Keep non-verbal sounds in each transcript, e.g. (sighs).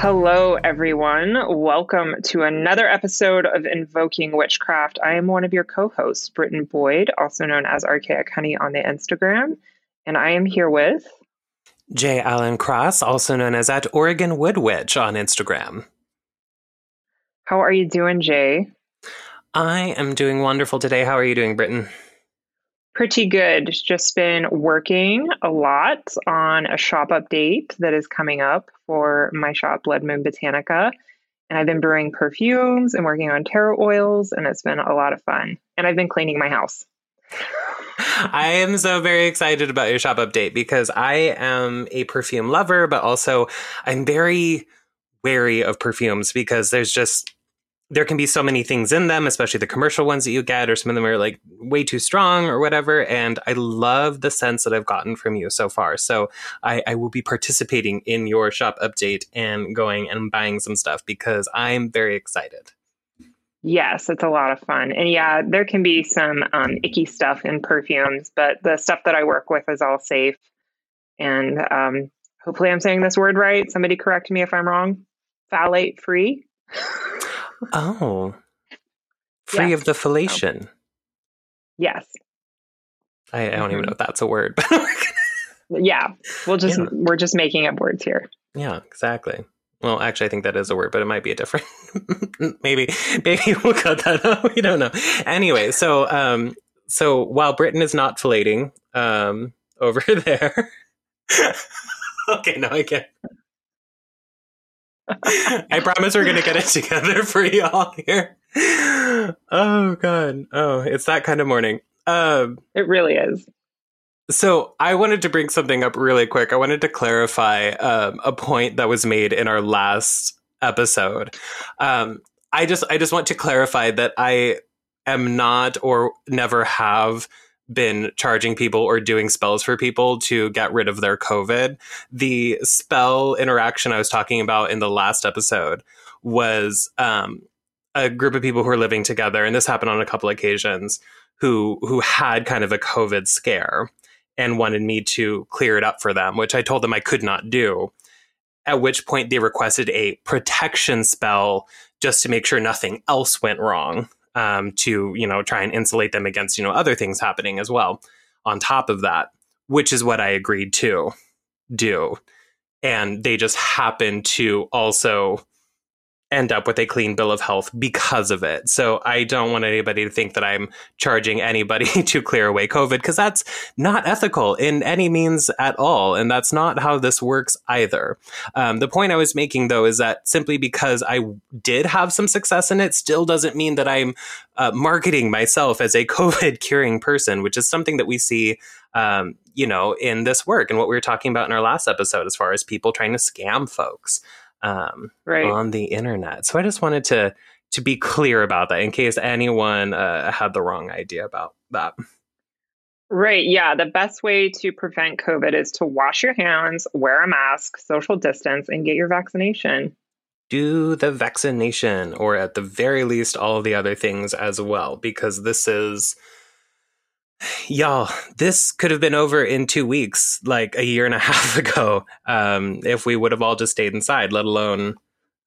Hello, everyone. Welcome to another episode of Invoking Witchcraft. I am one of your co hosts, Britton Boyd, also known as Archaic Honey on the Instagram. And I am here with J. Allen Cross, also known as at Oregon Wood Witch on Instagram. How are you doing, Jay? I am doing wonderful today. How are you doing, Britton? Pretty good. Just been working a lot on a shop update that is coming up for my shop, Blood Moon Botanica. And I've been brewing perfumes and working on tarot oils, and it's been a lot of fun. And I've been cleaning my house. (laughs) I am so very excited about your shop update because I am a perfume lover, but also I'm very wary of perfumes because there's just there can be so many things in them, especially the commercial ones that you get, or some of them are like way too strong or whatever. And I love the sense that I've gotten from you so far. So I, I, will be participating in your shop update and going and buying some stuff because I'm very excited. Yes, it's a lot of fun. And yeah, there can be some um, icky stuff in perfumes, but the stuff that I work with is all safe. And um, hopefully, I'm saying this word right. Somebody correct me if I'm wrong. Phthalate free. (laughs) Oh. Free yes. of the phthalation. Oh. Yes. I, I, don't mm-hmm. even know if that's a word. yeah. We'll just yeah. we're just making up words here. Yeah, exactly. Well, actually, I think that is a word, but it might be a different. (laughs) maybe, maybe we'll cut that out. We don't know. Anyway, so, um, so while Britton is not filleting, um, over (laughs) there. (laughs) okay, no, I can't. (laughs) I promise we're gonna get it together (laughs) for y'all here. Oh god. Oh, it's that kind of morning. Um, it really is. So I wanted to bring something up really quick. I wanted to clarify um, a point that was made in our last episode. Um, I just I just want to clarify that I am not or never have been charging people or doing spells for people to get rid of their COVID. The spell interaction I was talking about in the last episode was um, a group of people who were living together, and this happened on a couple occasions, who who had kind of a COVID scare and wanted me to clear it up for them, which I told them I could not do. At which point they requested a protection spell just to make sure nothing else went wrong um, to you know try and insulate them against you know other things happening as well on top of that which is what i agreed to do. And they just happen to also end up with a clean bill of health because of it. So I don't want anybody to think that I'm charging anybody (laughs) to clear away COVID because that's not ethical in any means at all. And that's not how this works either. Um, the point I was making though is that simply because I did have some success in it still doesn't mean that I'm uh, marketing myself as a (laughs) COVID curing person, which is something that we see um, you know, in this work and what we were talking about in our last episode, as far as people trying to scam folks um, right. on the internet. So I just wanted to to be clear about that in case anyone uh, had the wrong idea about that. Right. Yeah. The best way to prevent COVID is to wash your hands, wear a mask, social distance, and get your vaccination. Do the vaccination, or at the very least, all the other things as well, because this is y'all this could have been over in two weeks like a year and a (laughs) half ago um, if we would have all just stayed inside let alone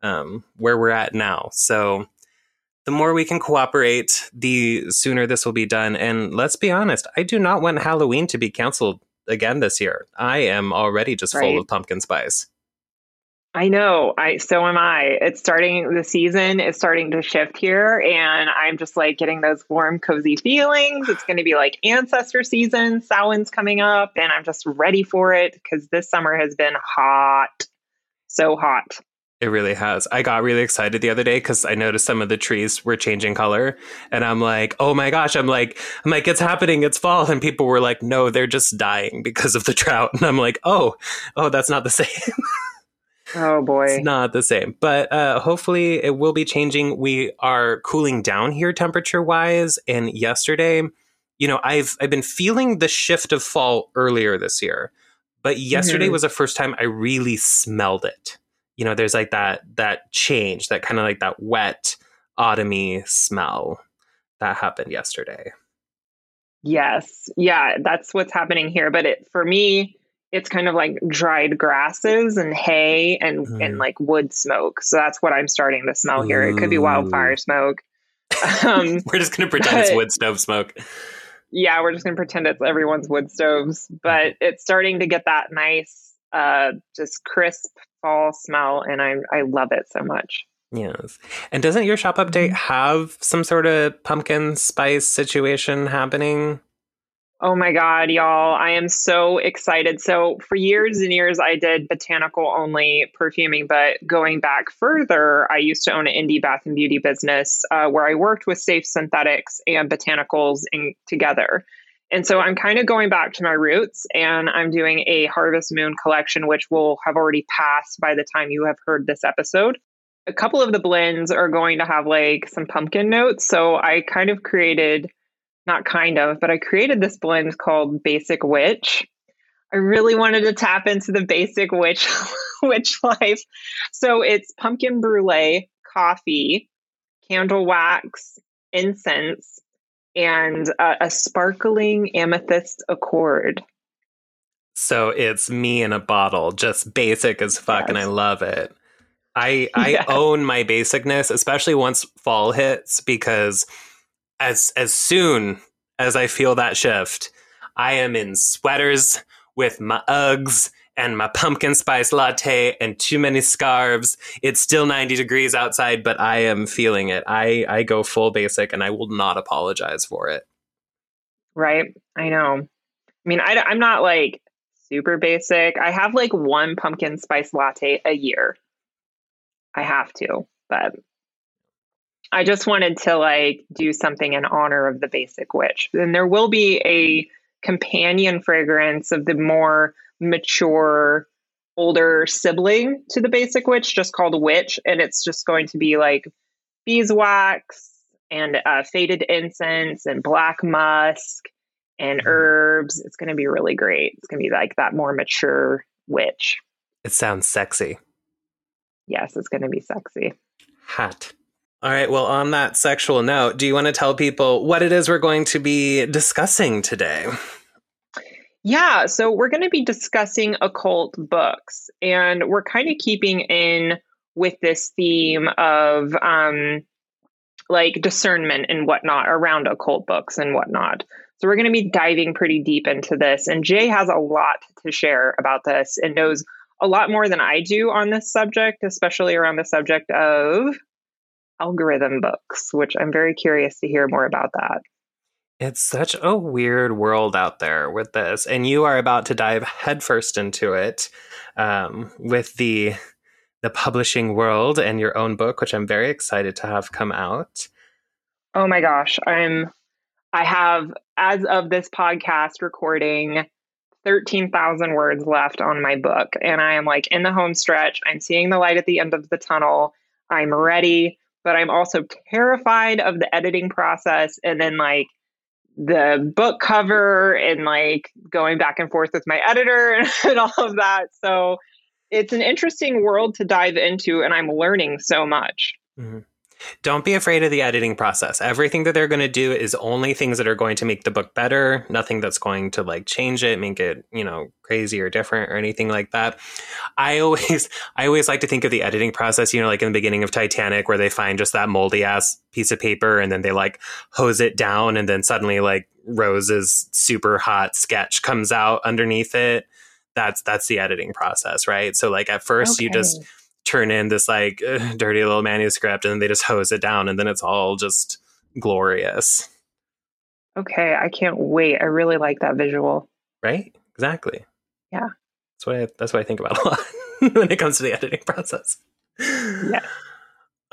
um, where we're at now. So the more we can cooperate the sooner this will be done. And let's be honest i do not want halloween to be canceled again this year. I am already just right. full of pumpkin spice I know. I so am I. It's starting the season is starting to shift here and I'm just like getting those warm cozy feelings. It's going to be like ancestor season, Samhain's coming up and I'm just ready for it cuz this summer has been hot. So hot. It really has. I got really excited the other day because I noticed some of the trees were changing color, and I'm like, "Oh my gosh!" I'm like, "I'm like, it's happening! It's fall!" And people were like, "No, they're just dying because of the (laughs) drought." And I'm like, "Oh, oh, that's not the (laughs) same." Oh boy. It's not the same. But uh, hopefully it will be changing. We are cooling down here temperature wise. And yesterday, you know, I've I've been feeling the shift of fall earlier this year, but yesterday mm-hmm. was the first time I really smelled it. You know, there's like that that change, that kind of like that wet autumny smell that happened yesterday. Yes. Yeah, that's what's happening here. But it for me, it's kind of like dried grasses and hay and mm. and like wood smoke. So that's what I'm starting to smell here. It could be wildfire smoke. (laughs) Um, we're just gonna pretend but, it's wood stove smoke. Yeah, we're just gonna pretend it's everyone's wood stoves. But it's starting to get that nice, uh, just crisp fall smell, and I I love it so much. Yes. And doesn't your shop update mm-hmm. have some sort of pumpkin spice situation happening? Oh my God, y'all. I am so excited. So, for years and years, I did botanical only perfuming, but going back further, I used to own an indie bath and beauty business uh, where I worked with safe synthetics and botanicals in, together. And so I'm kind of going back to my roots and I'm doing a Harvest Moon collection, which will have already passed by the time you have heard this episode. A couple of the blends are going to have like some pumpkin notes. So I kind of created not kind of, but I created this blend called Basic Witch. I really wanted to tap into the basic witch (laughs) witch life. So it's pumpkin brulee, coffee, candle wax, incense, and uh, a sparkling amethyst accord. So it's me in a bottle, just basic as fuck, yes. and I love it. I I (laughs) yes. own my basicness, especially once fall hits, because as as soon as I feel that shift, I am in sweaters with my Uggs and my pumpkin spice latte and too many scarves. It's still 90 degrees outside, but I am feeling it. I, I go full basic and I will not apologize for it. Right. I know. I mean, I, I'm not like super basic. I have like one pumpkin spice latte a year. I have to, but I just wanted to like do something in honor of the basic witch. And there will be a companion fragrance of the more mature, older sibling to the basic witch, just called witch. And it's just going to be like beeswax and uh, faded incense and black musk and mm-hmm. herbs. It's going to be really great. It's going to be like that more mature witch. It sounds sexy. Yes, it's going to be sexy. Hot. All right. Well, on that sexual note, do you want to tell people what it is we're going to be discussing today? Yeah. So, we're going to be discussing occult books, and we're kind of keeping in with this theme of um, like discernment and whatnot around occult books and whatnot. So, we're going to be diving pretty deep into this. And Jay has a lot to share about this and knows a lot more than I do on this subject, especially around the subject of algorithm books, which I'm very curious to hear more about that. It's such a weird world out there with this, and you are about to dive headfirst into it um, with the the publishing world and your own book, which I'm very excited to have come out. Oh my gosh, I'm I have as of this podcast recording 13,000 words left on my book and I am like in the home stretch. I'm seeing the light at the end of the tunnel. I'm ready but I'm also terrified of the editing process and then like the book cover and like going back and forth with my editor (laughs) and, all of that. So it's an interesting world to dive into, and I'm learning so much. Mm-hmm. Don't be afraid of the editing process. Everything that they're going to do is only things that are going to make the book better, nothing that's going to like change it, make it, you know, crazy or different or anything like that. I always (laughs) I always like to think of the editing process, you know, like in the beginning of Titanic where they find just that moldy ass piece of paper and then they like hose it down and then suddenly like Rose's super hot sketch comes out underneath it. That's that's the editing process, right? So like at first okay. you just turn in this like uh, (laughs) dirty little manuscript and then they just hose it down and then it's all just glorious. Okay, I can't wait. I really like that visual. Right? Exactly. Yeah. That's what I, that's what I think about a (laughs) lot when it comes to the editing process. Yeah. (sighs)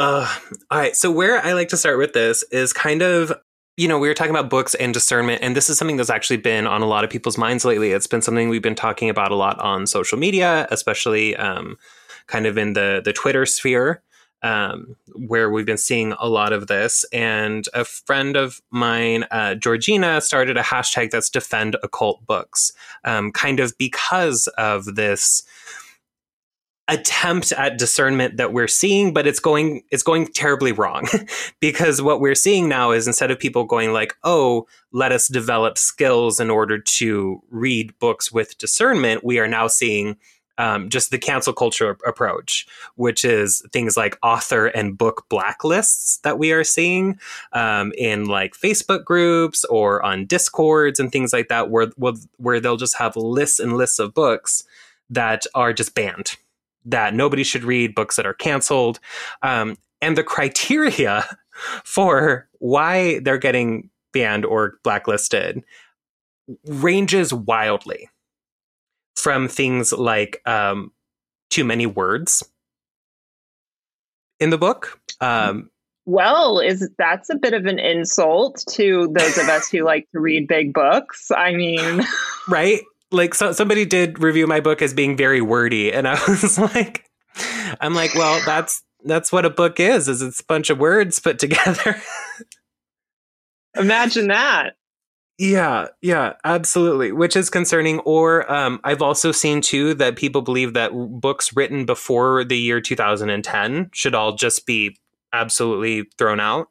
Uh, all right. So where I like to start with this is kind of you know, we were talking about books and discernment, and this is something that's actually been on a lot of people's minds lately. It's been something we've been talking about a lot on social media, especially um, kind of in the the Twitter sphere. um, where we've been seeing a lot of this. And a friend of mine, uh, Georgina, started a hashtag that's defend occult books, um, kind of because of this attempt at discernment that we're seeing but it's going it's going terribly wrong (laughs) because what we're seeing now is instead of people going like oh let us develop skills in order to read books with discernment we are now seeing um, just the cancel culture approach, which is things like author and book blacklists that we are seeing um, in like Facebook groups or on discords and things like that, where where they'll just have lists and lists of books that are just banned that nobody should read, books that are canceled. Um, and the criteria (laughs) for why they're getting banned or blacklisted ranges wildly from things like um, too many words in the book. Um, well, is that's a bit of an insult to those of us who like to read big books? I mean, (laughs) right? like so, somebody did review my book as being very wordy and i (laughs) was like i'm like well that's that's what a book is is it's a bunch of words put together (laughs) imagine that yeah yeah absolutely which is concerning or um, i've also seen too that people believe that books written before the year 2010 should all just be absolutely thrown out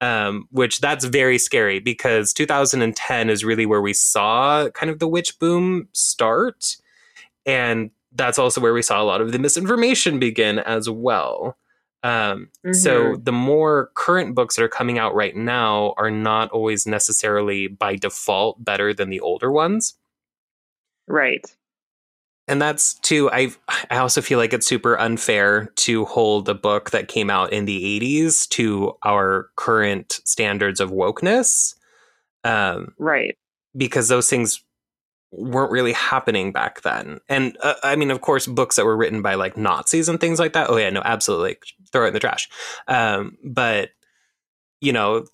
um, which that's very scary because 2010 is really where we saw kind of the witch boom start. And that's also where we saw a lot of the misinformation begin as well. Um, mm-hmm. So the more current books that are coming out right now are not always necessarily by default better than the older ones. Right and that's too i i also feel like it's super unfair to hold a book that came out in the 80s to our current standards of wokeness um, right because those things weren't really happening back then and uh, i mean of course books that were written by like nazis and things like that oh yeah no absolutely throw it in the trash um, but you know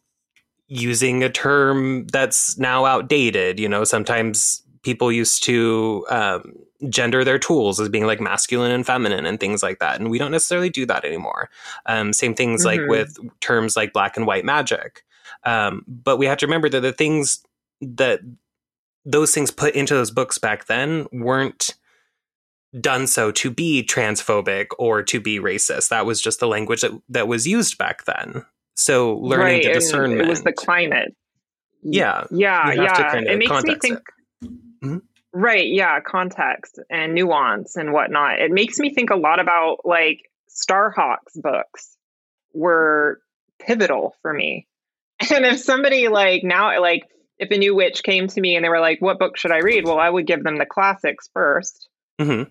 using a term that's now outdated you know sometimes people used to um, gender their tools as being like masculine and feminine and things like that. And we don't necessarily do that anymore. Um, same things mm-hmm. like with terms like black and white magic. Um, but we have to remember that the things that those things put into those books back then weren't done so to be transphobic or to be racist. That was just the language that, that was used back then. So learning right, the discernment. It was the climate. Yeah. Yeah. Yeah. Kind of it makes me think. Mm-hmm. Right. Yeah. Context and nuance and whatnot. It makes me think a lot about like Starhawk's books were pivotal for me. (laughs) And if somebody like now, like if a new witch came to me and they were like, what book should I read? Well, I would give them the classics 1st mm-hmm.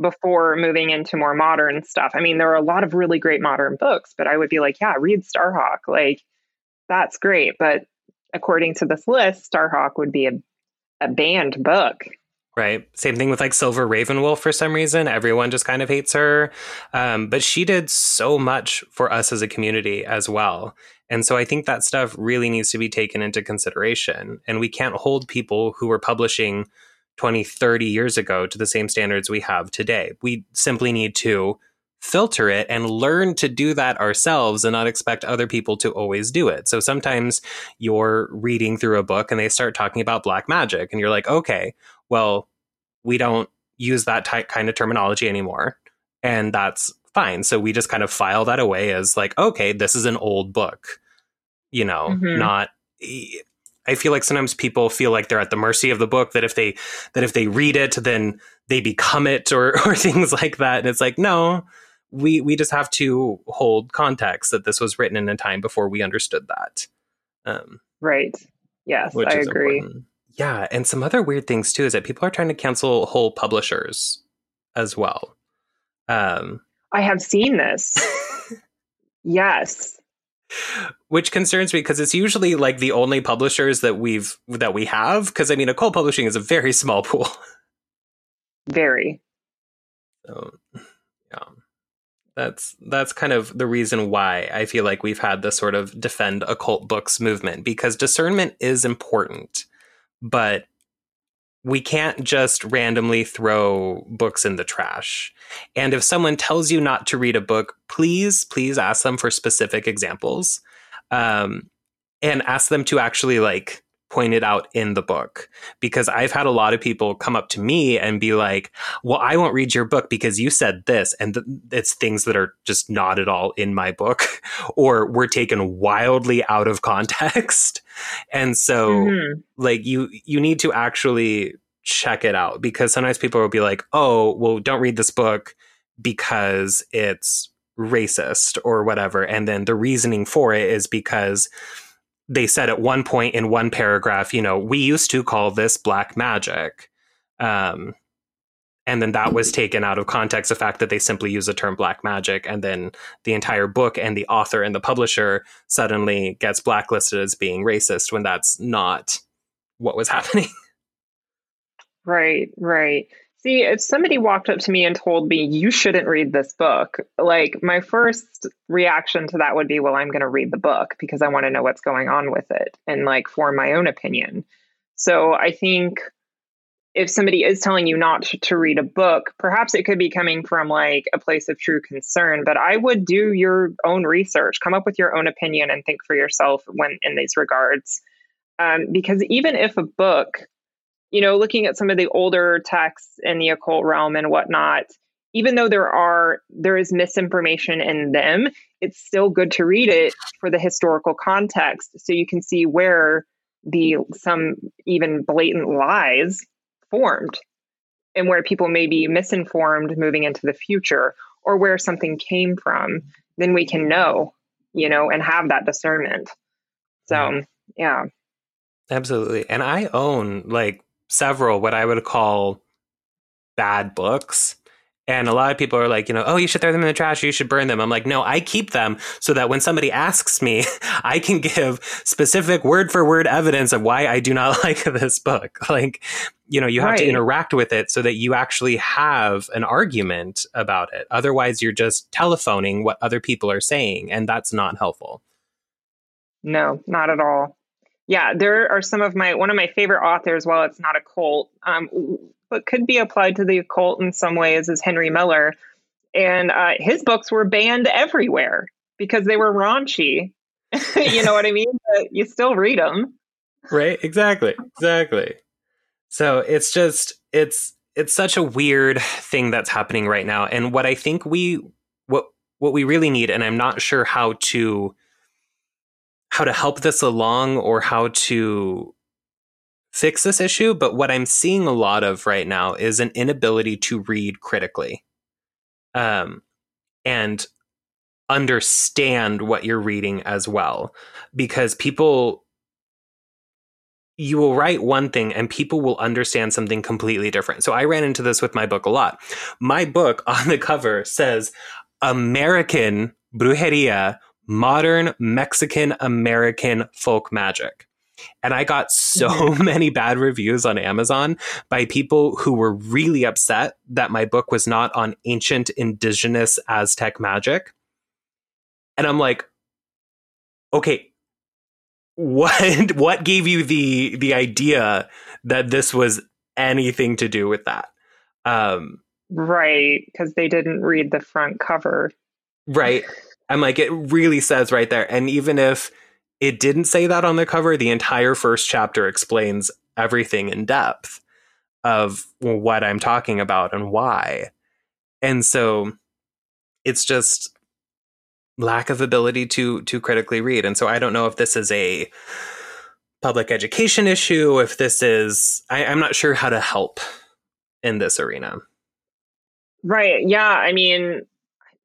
before moving into more modern stuff. I mean, there are a lot of really great modern books, but I would be like, yeah, read Starhawk. Like, that's great. But according to this list, Starhawk would be a a banned book. Right. Same thing with like Silver Ravenwolf for some reason. Everyone just kind of hates her. Um, but she did so much for us as a community as well. And so I think that stuff really needs to be taken into consideration. And we can't hold people who were publishing 20, 30 years ago to the same standards we have today. We simply need to filter it and learn to do that ourselves and not expect other people to always do it. So sometimes you're reading through a book and they start talking about black magic and you're like, okay, well, we don't use that type kind of terminology anymore. And that's fine. So we just kind of file that away as like, okay, this is an old book. You know, mm-hmm. not I feel like sometimes people feel like they're at the mercy of the book that if they that if they read it then they become it or (laughs) or things like that. And it's like, no, we we just have to hold context that this was written in a time before we understood that. Um, right. Yes, I agree. Important. Yeah, and some other weird things too is that people are trying to cancel whole publishers as well. Um, I have seen this. (laughs) yes. Which concerns me because it's usually like the only publishers that we've that we have. Because I mean, occult publishing is a very (laughs) small pool. Very. So, yeah that's that's kind of the reason why I feel like we've had this sort of defend occult books movement because discernment is important, but we can't just randomly throw books in the trash. And if someone tells you not to read a book, please, please ask them for specific examples. Um, and ask them to actually like pointed out in the book because I've had a lot of people come up to me and be like, "Well, I won't read your book because you said this," and th- it's things that are just not at all in my book (laughs) or were taken wildly out of context. (laughs) And so, mm-hmm. like you, you need to actually check it out because sometimes people will be like, "Oh, well, don't read this book because it's." racist or whatever and then the reasoning for it is because they said at one point in one paragraph, you know, we used to call this black magic. Um, and then that was taken out of context the fact that they simply use the term black magic and then the entire book and the author and the publisher suddenly gets blacklisted as being racist when that's not what was (laughs) happening right right See, if somebody walked up to me and told me, you shouldn't read this book, like my first reaction to that would be, well, I'm going to read the book because I want to know what's going on with it and like form my own opinion. So I think if somebody is telling you not to read a book, perhaps it could be coming from like a place of true concern, but I would do your own research, come up with your own opinion and think for yourself when in these regards. Um, because even if a book you know, looking at some of the older texts in the occult realm and whatnot, even though there are there is misinformation in them, it's still good to read it for the historical context so you can see where the some even blatant lies formed and where people may be misinformed moving into the future or where something came from then we can know you know and have that discernment. So mm. yeah. Absolutely. And i own like several what I would call bad books. And a lot of people are like, you know, oh, you should throw them in the trash. You should burn them. I'm like, no, I keep them so that when somebody asks me, (laughs) I can give specific word for word evidence of why I do not (laughs) like this book. Like, you know, you have right. to interact with it so that you actually have an argument about it. Otherwise, you're just telephoning what other people are saying, and that's not helpful. No, not at all yeah, there are some of my one of my favorite authors. While it's not a cult, um, but could be applied to the occult in some ways, is Henry Miller, and uh, his books were banned everywhere because they were raunchy. (laughs) you know what I mean? But you still read them, right? Exactly, exactly. So it's just it's it's such a weird thing that's happening right now, and what I think we what what we really need, and I'm not sure how to how to help this along or how to fix this issue, but what I'm seeing a lot of right now is an inability to read critically. Um, and understand what you're reading as well because people you will write one thing and people will understand something completely different. So I ran into this with my book a lot. My book (laughs) on the cover says American Brujeria modern Mexican American folk magic. And I got so mm-hmm. (laughs) many bad reviews on Amazon by people who were really upset that my book was not on ancient indigenous Aztec magic. And I'm like, okay, what (laughs) what gave you the the idea that this was anything to do with that? Um, right, because they didn't read the front cover. Right. (laughs) I'm like, it really says right there. And even if it didn't say that on the cover, the entire first chapter explains everything in depth of what I'm talking about and why. And so it's just lack of ability to to critically read. And so I don't know if this is a public education issue, if this is I, I'm not sure how to help in this arena. Right. Yeah. I mean,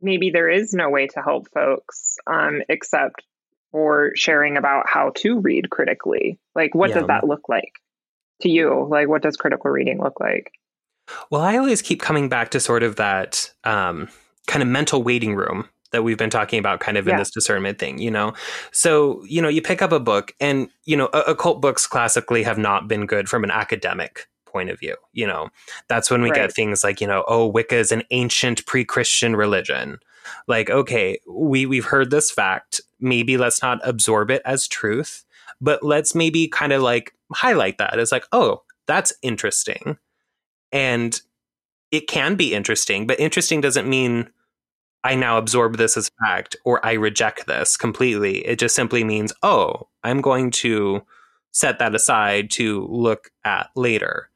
maybe there is no way to help folks um, except for sharing about how to read critically. Like, what yeah. does that look like to you? Like, what does critical reading look like? Well, I always keep coming back to sort of that um, kind of mental waiting room that we've been talking about kind of in yeah. this discernment thing, you know? So, you know, you pick up a book and, you know, occult books classically have not been good from an academic point of view. You know, that's when we right. get things like, you know, oh, Wicca is an ancient pre-Christian religion. Like, okay, we we've heard this fact. Maybe let's not absorb it as truth, but let's maybe kind of like highlight that It's like, oh, that's interesting. And it can be interesting, but interesting doesn't mean I now absorb this as fact or I reject this completely. It just simply means, oh, I'm going to set that aside to look at later.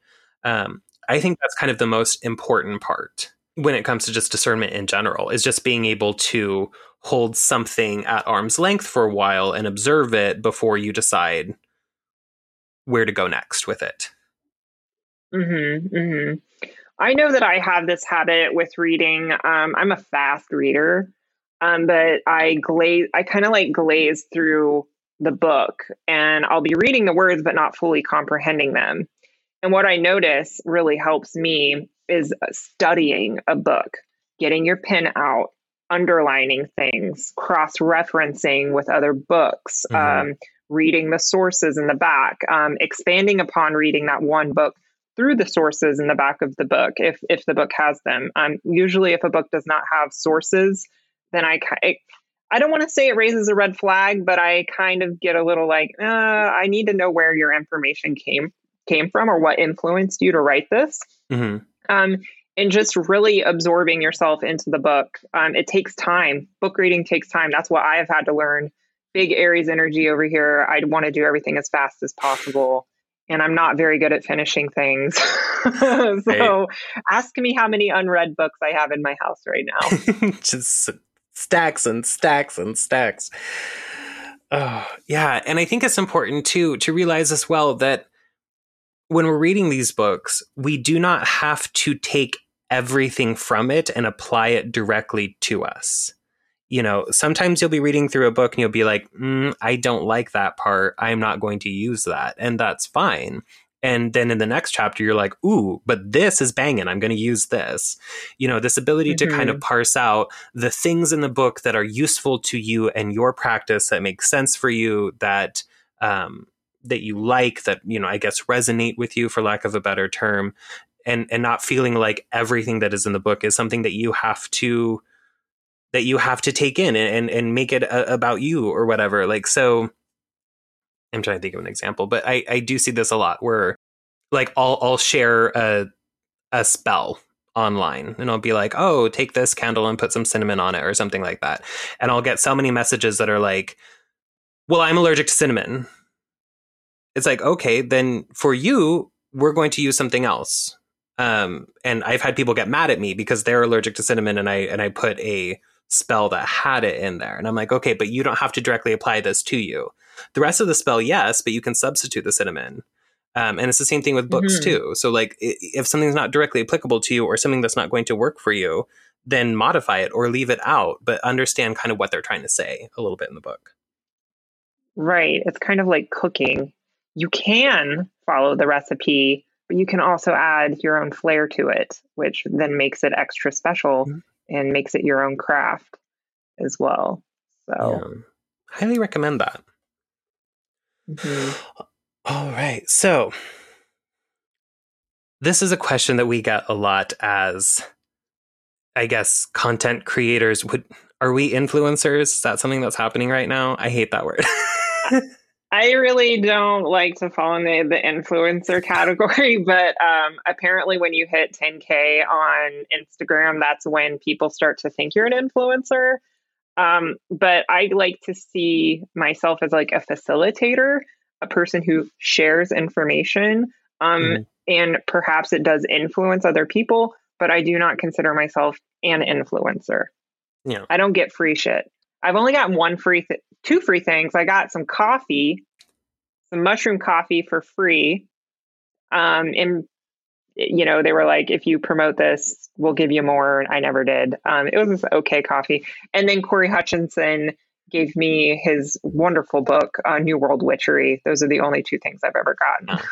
Um, I think that's kind of the most important part when it comes to just discernment in general is just being able to hold something at arm's length for a while and observe it before you decide where to go next with it. Mm-hmm, mm-hmm. I know that I have this habit with reading. Um, I'm a fast reader, um, but I glaze. I kind of like glaze through the book, and I'll be reading the words but not fully comprehending them. And what I notice really helps me is studying a book, getting your pen out, underlining things, cross referencing with other books, mm-hmm. um, reading the sources in the back, um, expanding upon reading that one book through the sources in the back of the book if if the book has them. Um, usually, if a book does not have sources, then I it, I don't want to say it raises a red flag, but I kind of get a little like uh, I need to know where your information came came from or what influenced you to write this. Mm-hmm. Um, and just really absorbing yourself into the book. Um, it takes time. Book reading takes time. That's what I have had to learn. Big Aries energy over here. I want to do everything as fast as possible and I'm not very good at finishing things. (laughs) so hey. ask me how many unread books I have in my house right now. (laughs) Just stacks and stacks and stacks. Oh, yeah, and I think it's important too to realize as well that when we're reading these books, we do not have to take everything from it and apply it directly to us you know, sometimes you'll be reading through a book and you'll be like, mm, I don't like that part. I'm not going to use that. And that's fine. And then in the next chapter, you're like, ooh, but this is banging. I'm going to use this. You know, this ability mm-hmm. to kind of mm-hmm. parse out the things in the book that are useful to you and your practice that make sense for you, that, um, that you like, that, you know, I guess resonate with you for lack of a better term. And, and not feeling like everything that is in the book is something that you have to that you have to take in and and, make it a, about you or whatever. Like so, I'm trying to think of an example, but I I do see this a lot where like I'll I'll share a a spell online and I'll be like, "Oh, take this candle and put some cinnamon on it" or something like that. And I'll get so many messages that are like, "Well, I'm allergic to cinnamon." It's like, "Okay, then for you, we're going to use something else." Um, and I've had people get mad at me because they're allergic to cinnamon and I and I put a spell that had it in there. And I'm like, okay, but you don't have to directly apply this to you. The rest of the spell, yes, but you can substitute the cinnamon. Um, and it's the same thing with books mm-hmm. too. So like, if something's not directly applicable to you or something that's not going to work for you, then modify it or leave it out, but understand kind of what they're trying to say a little bit in the book. Right. It's kind of like cooking. You can follow the recipe, but you can also add your own flair to it, which then makes it extra special. Mm-hmm and makes it your own craft as well. So, yeah. highly recommend that. Mm-hmm. All right. So, this is a question that we get a lot as, I guess, content creators. Would are we influencers? Is that something that's happening right now? I hate that word. (laughs) I really don't like to fall in the, the influencer (laughs) category, but um, apparently, when you hit 10K on Instagram, that's when people start to think you're an influencer. Um, but I like to see myself as like a facilitator, a person who shares information. Um, mm-hmm. And perhaps it does influence other people, but I do not consider myself an influencer. Yeah. I don't get free shit. I've only gotten one free, th- two free things. I got some coffee, some mushroom coffee for free. Um, and you know, they were like, if you promote this, we'll give you more. I never did. Um, it was okay coffee. And then Cory Hutcheson gave me his wonderful book, uh, New World Witchery. Those are the only two things I've ever gotten.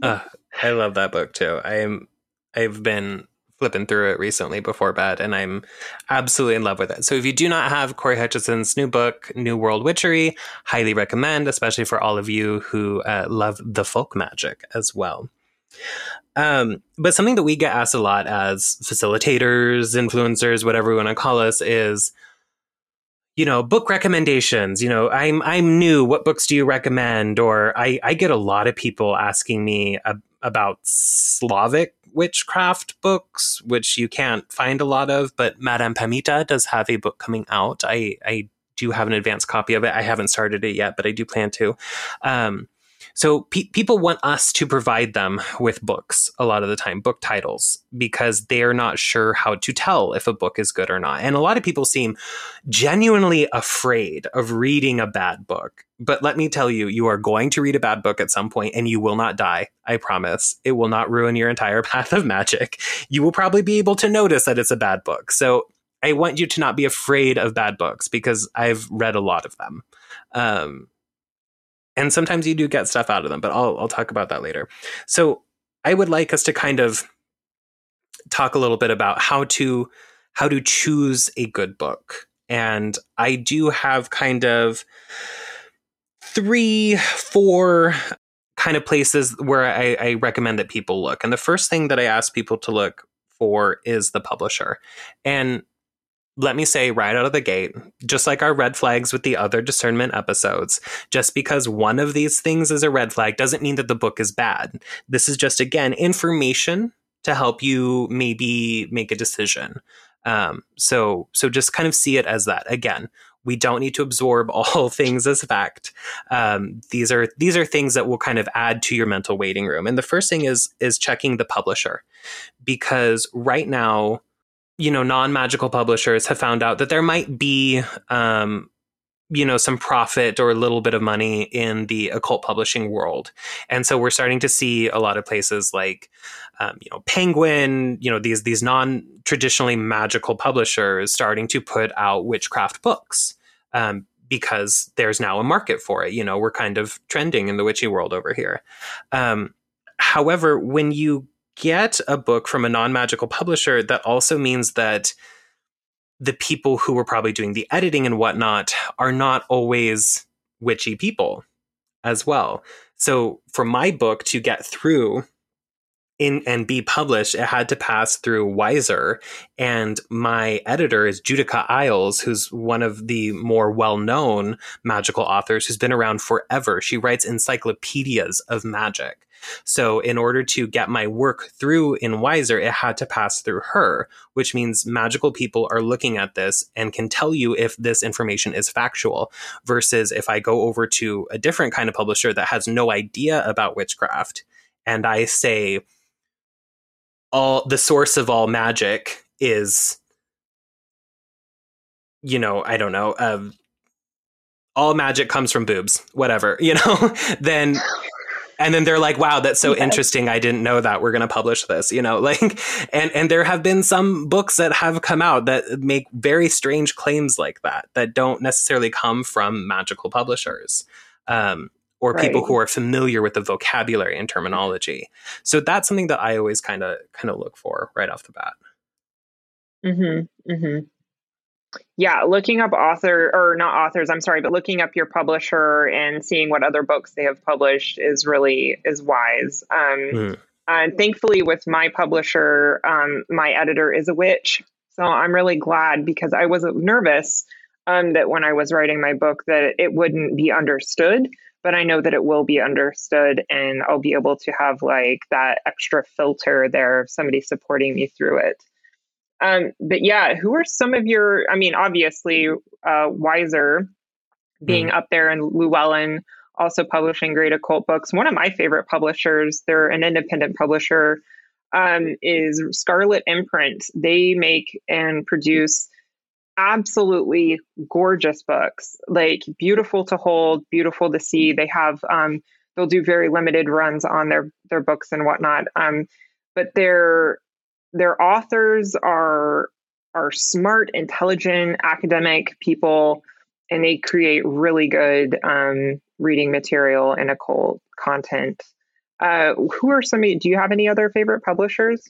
(laughs) uh, I love that book too. I am. I've been flipping through it recently before bed, and I'm absolutely in love with it. So if you do not have Cory Hutcheson's new book, New World Witchery, highly recommend, especially for all of you who uh, love the folk magic as well. Um, but something that we get asked a lot as facilitators, influencers, whatever we want to call us, is you know book recommendations you know i'm i'm new what books do you recommend or i i get a lot of people asking me uh, about Slavic witchcraft books, which you can't find a lot of, but Madame Pamita does have a book coming out. I, I do have an advanced copy of it. I haven't started it yet, but I do plan to. Um, so pe- people want us to provide them with books a lot of the time, book titles, because they're not sure how to tell if a book is good or not. And a lot of people seem genuinely afraid of reading a bad book. But let me tell you, you are going to read a bad book at some point and you will not die. I promise. It will not ruin your entire (laughs) path of magic. You will probably be able to notice that it's a bad book. So I want you to not be afraid of bad books because I've read a lot of them. Um, and sometimes you do get stuff out of them, but I'll I'll talk about that later. So I would like us to kind of talk a little bit about how to how to choose a good book. And I do have kind of three, four kind of places where I, I recommend that people look. And the first thing that I ask people to look for is the publisher. And let me say right out of the gate, just like our red flags with the other discernment episodes, just because one of these things is a red flag doesn't mean that the book is bad. This is just, again, information to help you maybe make a decision. Um, so, so just kind of see it as that. Again, we don't need to absorb (laughs) all things as fact. Um, these are these are things that will kind of add to your mental waiting room. And the first thing is is checking the publisher, because right now you know, non magical publishers have found out that there might be, um, you know, some profit or a little bit of money in the occult publishing world. And so we're starting to see a lot of places like, um, you know, Penguin, you know, these, these non traditionally magical publishers starting to put out witchcraft books. Um, because there's now a market for it. You know, we're kind of trending in the witchy world over here. Um, however, when you get a book from a non magical publisher, that also means that the people who were probably doing the editing and whatnot are not always witchy people as well. So for my book to get through in and be published, it had to pass through Weiser. And my editor is Judika Illes, who's one of the more well-known magical authors who's been around forever. She writes encyclopedias of magic. So, in order to get my work through in Weiser, it had to pass through her, which means magical people are looking at this and can tell you if this information is factual. Versus if I go over to a different kind of publisher that has no idea about witchcraft and I say, all the source of all magic is you know i don't know uh, all magic comes from boobs whatever (laughs) you know? Then and then they're like wow that's so yes. interesting. I didn't know that we're going to publish this you know? (laughs) Like and and there have been some books that have come out that make very strange claims like that that don't necessarily come from magical publishers. Um, or right. people who are familiar with the vocabulary and terminology so that's something that i always kind of kind of look for right off the bat mm-hmm mm-hmm yeah, looking up author or not authors, I'm sorry, but looking up your publisher and seeing what other books they have published is really is wise. Um, mm. And thankfully, with my publisher, um, my editor is a witch, so I'm really glad because I was nervous um, that when I was writing my book that it wouldn't be understood. But I know that it will be understood, and I'll be able to have like that extra filter there of somebody supporting me through it. Um, but yeah, who are some of your? I mean, obviously, uh, Weiser being mm. up there and Llewellyn also publishing great occult books. One of my favorite publishers, they're an independent publisher, um, is Scarlet Imprint. They make and produce absolutely gorgeous books, like beautiful to hold, beautiful to see. They have um, they'll do very limited runs on their their books and whatnot. Um, but they're their authors are are smart, intelligent, academic people, and they create really good um, reading material and occult content. Uh, who are some? Do you have any other favorite publishers?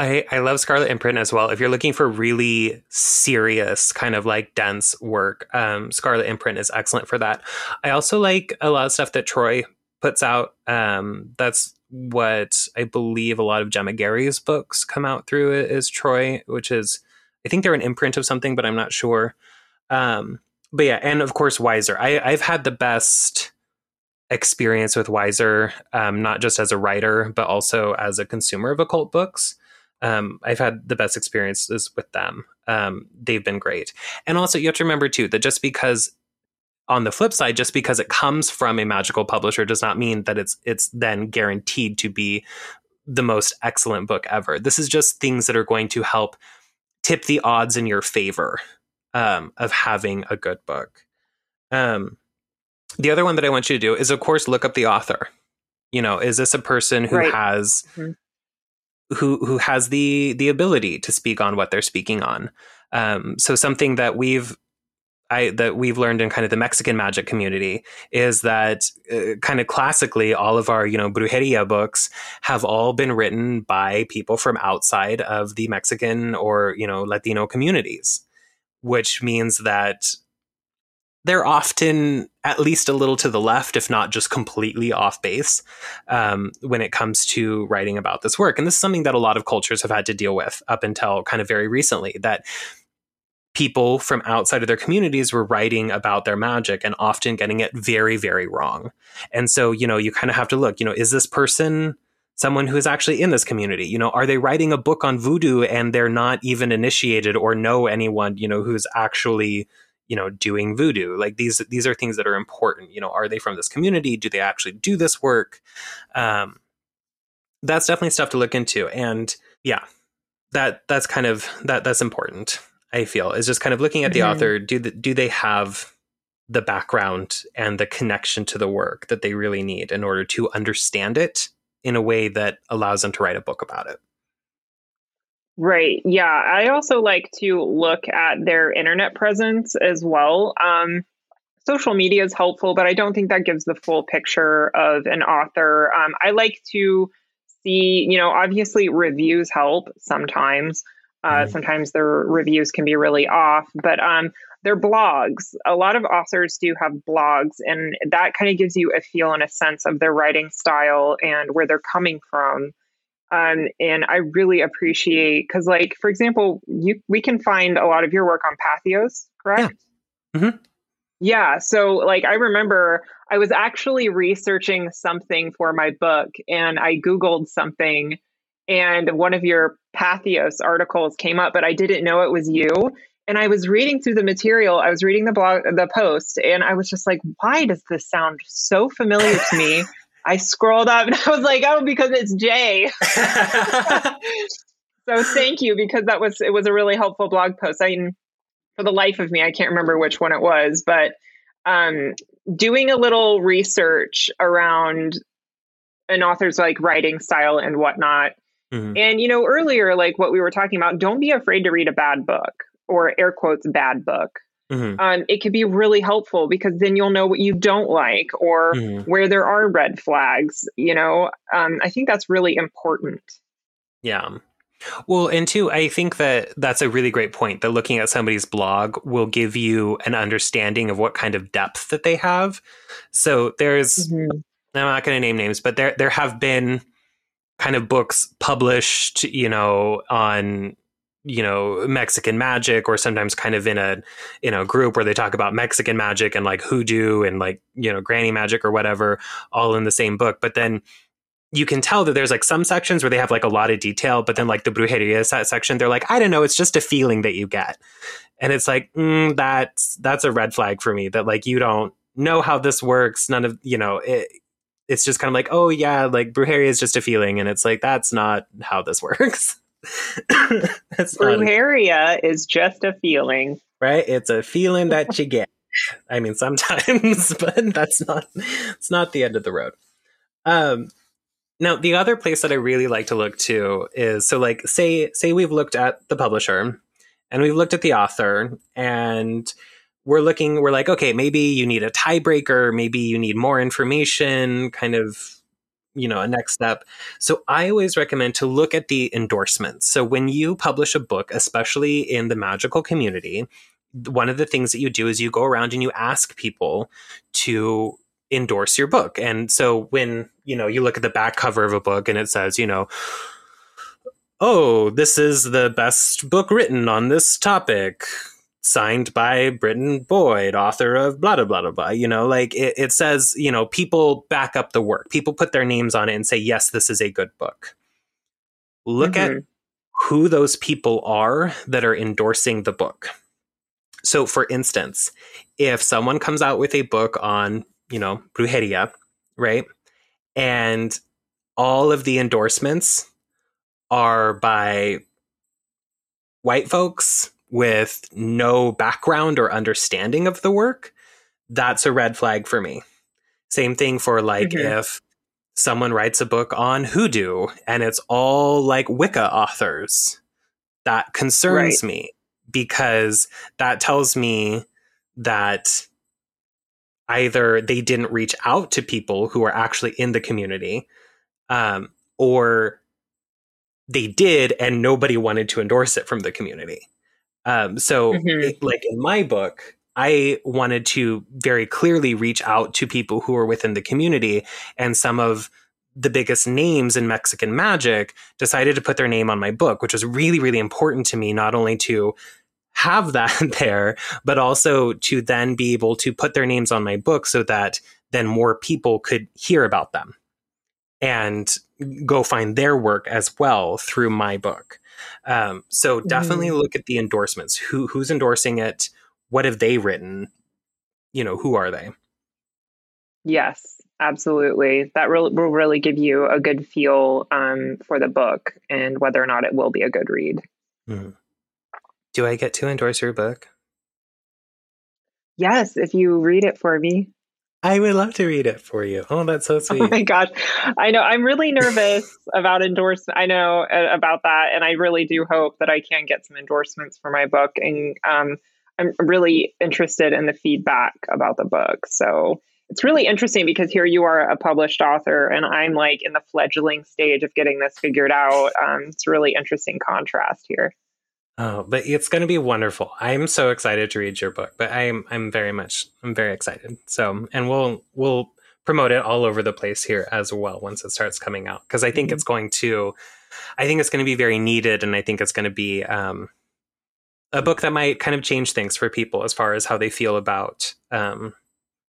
I, I love Scarlet Imprint as well. If you're looking for really serious, kind of like dense work, um, Scarlet Imprint is excellent for that. I also like a lot of stuff that Troy puts out. Um, that's what I believe a lot of Gemma Gary's books come out through is Troy, which is I think they're an imprint of something, but I'm not sure. Um, but yeah, and of course Weiser. I, I've had the best experience with Weiser, um, not just as a writer, but also as a consumer of occult books. Um, I've had the best experiences with them. Um, they've been great. And also, you have to remember, too, that just because on the flip side, just because it comes from a magical publisher does not mean that it's it's then guaranteed to be the most excellent book ever. This is just things that are going to help tip the odds in your favor um, of having a good book. Um, the other one that I want you to do is, of course, look up the author. You know, is this a person who right. has mm-hmm. Who who has the the ability to speak on what they're speaking on? Um, so something that we've I, that we've learned in kind of the Mexican magic community is that uh, kind of classically all of our you know brujeria books have all been written by people from outside of the Mexican or you know Latino communities, which means that they're often at least a little to the left, if not just completely off base, um, when it comes to writing about this work. And this is something that a lot of cultures have had to deal with up until kind of very recently. That people from outside of their communities were writing about their magic and often getting it very, very wrong. And so, you know, you kind of have to look, you know, is this person someone who is actually in this community? You know, are they writing a book on voodoo and they're not even initiated or know anyone, you know, who's actually you know doing voodoo. Like these these are things that are important. You know are they from this community? Do they actually do this work? Um that's definitely stuff to look into. And yeah that that's kind of that that's important i feel is just kind of looking at the mm-hmm. author. Do the, do they have the background and the connection to the work that they really need in order to understand it in a way that allows them to write a book about it Right. Yeah. I also like to look at their internet presence as well. Um, social media is helpful, but I don't think that gives the full picture of an author. Um, I like to see, you know, obviously reviews help sometimes. Uh, mm-hmm. Sometimes their reviews can be really off, but um, their blogs. A lot of authors do have blogs, and that kind of gives you a feel and a sense of their writing style and where they're coming from. Um, and I really appreciate because, like, for example, you we can find a lot of your work on Patheos, correct? Yeah. Mm-hmm. Yeah. So, like, I remember I was actually researching something for my book, and I Googled something, and one of your Patheos articles came up, but I didn't know it was you. And I was reading through the material, I was reading the blog, the post, and I was just like, why does this sound so familiar to me? (laughs) I scrolled up and (laughs) I was like, oh, because it's Jay. (laughs) so thank you because that was it was a really helpful blog post. I mean, for the life of me, I can't remember which one it was, but um, doing a little research around an author's like writing style and whatnot. Mm-hmm. And you know, earlier, like what we were talking about, don't be afraid to read a bad book or air quotes bad book mm-hmm. um, it could be really helpful because then you'll know what you don't like or mm-hmm. where there are red flags. You know, um, I think that's really important. Yeah. Well, and two, I think that that's a really great point that looking at somebody's blog will give you an understanding of what kind of depth that they have. So there's, mm-hmm. I'm not going to name names, but there, there have been kind of books published, you know, on you know Mexican magic or sometimes kind of in a in a group where they talk about Mexican magic and like hoodoo and like you know granny magic or whatever all in the same book. But then you can tell that there's like some sections where they have like a lot of detail but then like the brujeria section they're like I don't know it's just a feeling that you get. And it's like mm, that's that's a red flag for me that like you don't know how this works none of you know it, it's just kind of like oh yeah like brujeria is just a feeling and it's like that's not how this (laughs) works (laughs) Brujeria is just a feeling. Right? It's a feeling that (laughs) you get. I mean, sometimes, (laughs) but that's not it's not the end of the road. Um now the other place that I really like to look to is so like say say we've looked at the publisher and we've looked at the author and we're looking we're like okay maybe you need a tiebreaker maybe you need more information kind of you know a next step. So i always recommend to look at the endorsements. So when you publish a book especially in the magical community one of the things that you do is you go around and you ask people to endorse your book. And so when you know you look at the back cover of a book and it says you know oh this is the best book written on this topic signed by Britton Boyd, author of blah, blah, blah, blah, blah. You know, like it, it says, you know, people back up the work. People put their names on it and say, yes, this is a good book. Look mm-hmm. at who those people are that are endorsing the book. So, for instance, if someone comes out with a book on, you know, brujeria, right? And all of the endorsements are by white folks with no background or understanding of the work, that's a red flag for me. Same thing for like mm-hmm. if someone writes a book on hoodoo and it's all like Wicca authors. That concerns right. me because that tells me that either they didn't reach out to people who are actually in the community um, or they did and nobody wanted to endorse it from the community. Um, so, mm-hmm. like in my book, I wanted to very clearly reach out to people who are within the community, and some of the biggest names in Mexican magic decided to put their name on my book, which was really, really important to me, not only to have that (laughs) there, but also to then be able to put their names on my book so that then more people could hear about them and go find their work as well through my book. Um, so definitely mm. look at the endorsements. Who who's endorsing it? What have they written? You know, who are they? Yes, absolutely. That will will really give you a good feel um, for the book and whether or not it will be a good read. Mm. Do I get to endorse your book? Yes, if you read it for me. I would love to read it for you. Oh, that's so sweet. Oh my gosh. I know. I'm really nervous (laughs) about endorsement. I know uh, about that. And I really do hope that I can get some endorsements for my book. And um, I'm really interested in the feedback about the book. So it's really interesting because here you are a published author and I'm like in the fledgling stage of getting this figured out. Um, it's a really interesting contrast here. Oh, but it's going to be wonderful. I'm so excited to read your book, but I'm I'm very much I'm very excited. So, and we'll we'll promote it all over the place here as well once it starts coming out because I think mm-hmm. it's going to I think it's going to be very needed and I think it's going to be um, a book that might kind of change things for people as far as how they feel about um,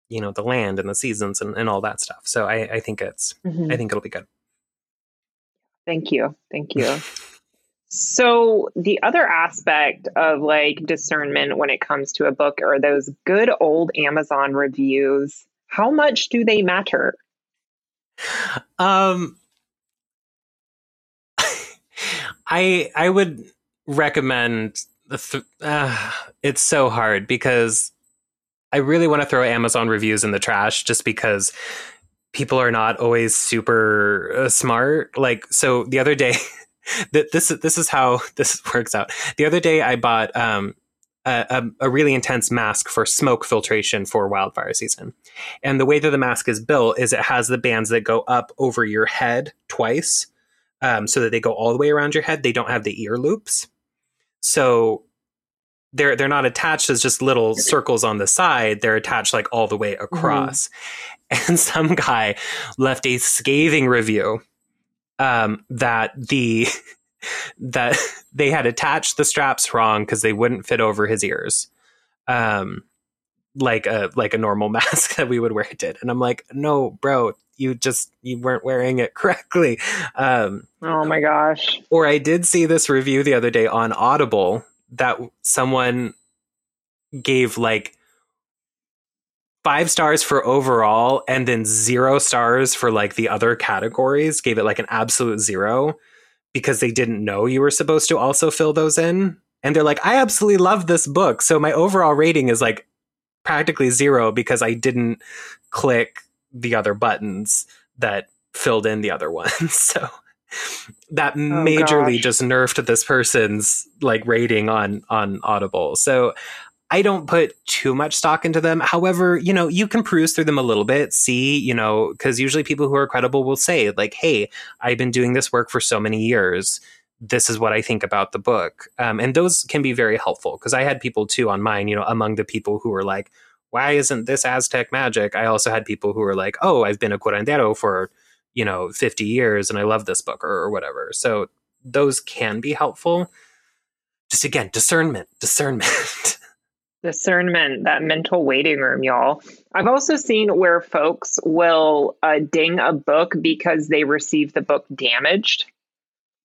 you know the land and the seasons and, and all that stuff. So I, I think it's mm-hmm. I think it'll be good. Thank you. Thank you. (laughs) So, the other aspect of like discernment when it comes to a book are those good old Amazon reviews. How much do they matter? Um, (laughs) I I would recommend. Th- uh, it's so hard because I really want to throw Amazon reviews in the trash just because people are not always super uh, smart. Like, so the other day. (laughs) (laughs) this this is how (laughs) this works out. The other day, I bought um, a, a, really intense mask for smoke filtration for wildfire season, and the way that the mask is built is it has the bands that go up over your head twice, um, so that they go all the way around your head. They don't have the ear loops, so they're they're not attached as just little circles on the side. They're attached like all the way across. Mm-hmm. (laughs) And some guy left a scathing review um, that the (laughs) that they had attached the straps wrong because they wouldn't fit over his ears, um, like a like a normal (laughs) mask that we would wear it did. And I'm like, no, bro, you just you weren't wearing it (laughs) correctly. Um, oh my gosh! Or I did see this review the other day on Audible that someone gave like five stars for overall and then zero stars for like the other categories gave it like an absolute zero because they didn't know you were supposed to also fill those in. And they're like i absolutely love this book. So my overall rating is like practically zero because i didn't click the other buttons that filled in the other (laughs) ones. So that oh, majorly gosh. just nerfed this person's like rating on on audible. So I don't put too much stock into them. However, you know, you can peruse through them a little bit, see, you know, because usually people who are credible will say, like, hey, I've been doing this work for so many years. This is what I think about the book. Um, and those can be very helpful because I had people too on mine, you know, among the people who were like, why isn't this Aztec magic? I also had people who were like, oh, I've been a curandero for, you know, 50 years and I love this book or, or whatever. So those can be helpful. Just again, discernment, discernment. (laughs) Discernment, that mental waiting room, y'all. I've also seen where folks will uh, ding a book because they received the book damaged.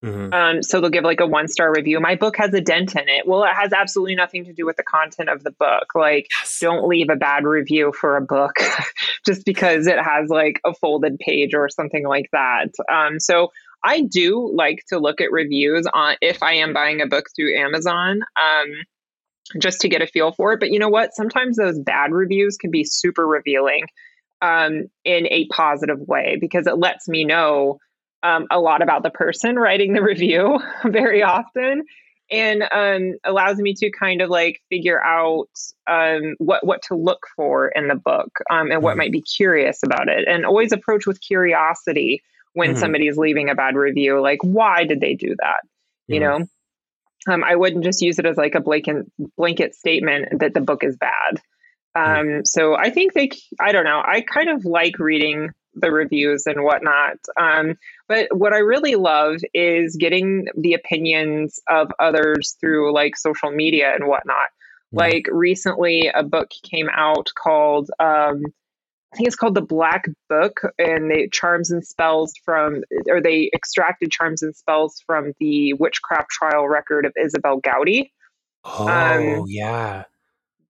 Mm-hmm. Um, so they'll give like a one star review. My book has a dent in it. Well, it has absolutely nothing to do with the content of the book. Like, yes. don't leave a bad review for a book (laughs) just because it has like a folded page or something like that. Um, so I do like to look at reviews on if I am buying a book through Amazon. Um, just to get a feel for it. But you know what? Sometimes those bad reviews can be super revealing um, in a positive way because it lets me know um, a lot about the person (laughs) writing the review (laughs) very often and um, allows me to kind of like figure out um, what what to look for in the book um, and what mm-hmm. might be curious about it and always approach with curiosity when mm-hmm. somebody is leaving a bad review like why did they do that you mm-hmm. know um, I wouldn't just use it as like a blanket blanket statement that the book is bad. Um, so I think they, I don't know, I kind of like reading the reviews and whatnot. Um, but what I really love is getting the opinions of others through like social media and whatnot. Like recently, a book came out called um, I think it's called the Black Book, and they charms and spells from, or they extracted charms and spells from the witchcraft trial record of Isobel Gowdie. Oh, um, yeah.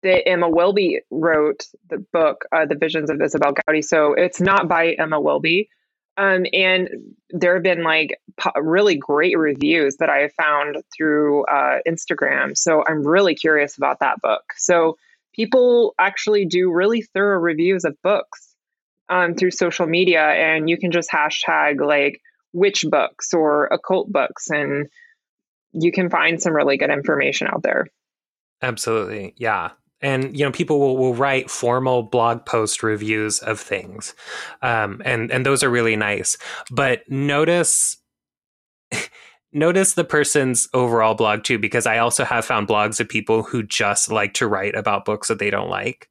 The Emma Wilby wrote the book, uh, The Visions of Isobel Gowdie. So it's not by Emma Wilby. Um, and there have been like po- really great reviews that I have found through uh, Instagram. So I'm really curious about that book. So people actually do really thorough reviews of books um, through social media, and you can just hashtag like witch books or occult books, and you can find some really good information out there. Absolutely, yeah. And you know, people will, will write formal blog post reviews of things, um, and and those are really nice. But notice notice the person's overall blog too, because I also have found blogs of people who just like to write about books that they don't like.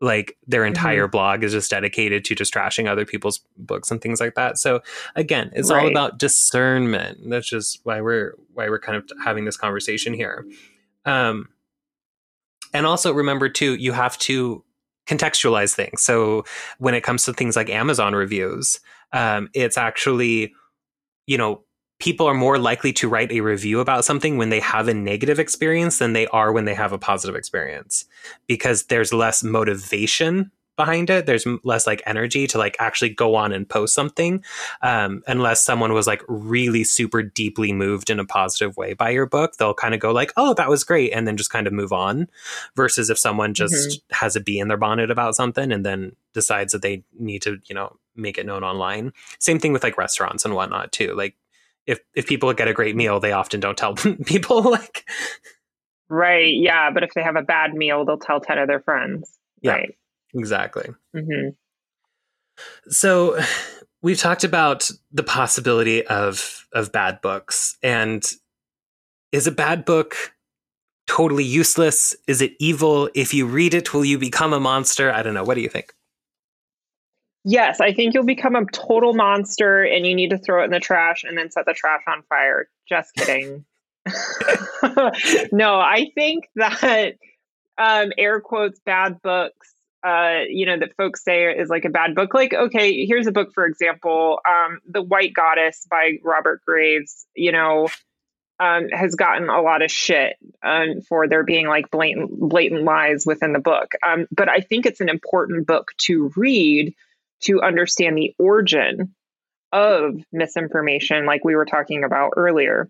Like their mm-hmm. entire mm-hmm. blog is just dedicated to just trashing other people's books and things like that. So again, it's right. all about discernment. That's just why we're why we're kind of having this conversation here. Um, and also remember too, you have to contextualize things. So when it comes to things like Amazon reviews, um, it's actually, you know, people are more likely to write a review about something when they have a negative experience than they are when they have a positive experience. Because there's less motivation behind it. There's less like energy to like actually go on and post something um, unless someone was like really super deeply moved in a positive way by your book they'll kind of go like oh that was great and then just kind of move on. Versus if someone just mm-hmm. has a bee in their bonnet about something and then decides that they need to you know make it known online. Same thing with like restaurants and whatnot too. Like if if people get a great meal, they often don't tell (laughs) people like Right. Yeah. But if they have a bad meal, they'll tell 10 of their friends. Yeah, right. Exactly. Mm-hmm. So we've talked about the possibility of of bad books. And is a bad book totally useless? Is it evil? If you read it, will you become a monster? I don't know. What do you think? Yes, I think you'll become a total monster and you need to throw it in the trash and then set the trash on fire. Just kidding. (laughs) no, I think that um, air quotes bad books, uh, you know, that folks say is like a bad book. Like, okay, here's a book, for example, um, The White Goddess by Robert Graves, you know, um, has gotten a lot of shit um, for there being like blatant, blatant lies within the book. Um, but I think it's an important book to read to understand the origin of misinformation, like we were talking about earlier.